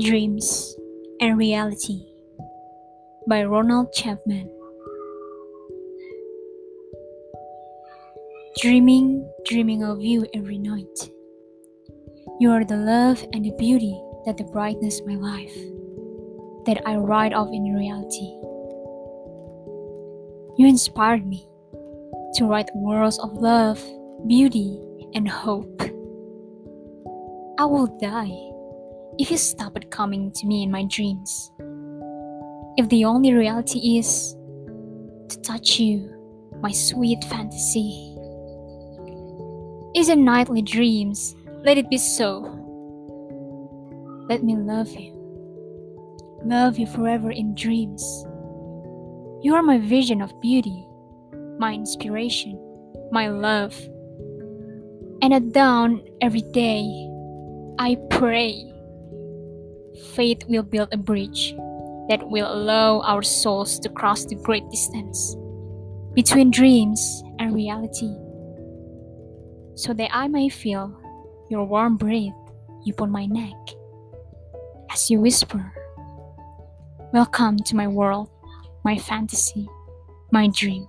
Dreams and Reality by Ronald Chapman. Dreaming, dreaming of you every night. You are the love and the beauty that the brightness my life, that I write of in reality. You inspired me to write worlds of love, beauty, and hope. I will die if you stop at coming to me in my dreams. If the only reality is to touch you, my sweet fantasy. Is it nightly dreams? Let it be so. Let me love you. Love you forever in dreams. You are my vision of beauty, my inspiration, my love. And at dawn every day, I pray faith will build a bridge that will allow our souls to cross the great distance between dreams and reality, so that I may feel your warm breath upon my neck as you whisper, Welcome to my world, my fantasy, my dream.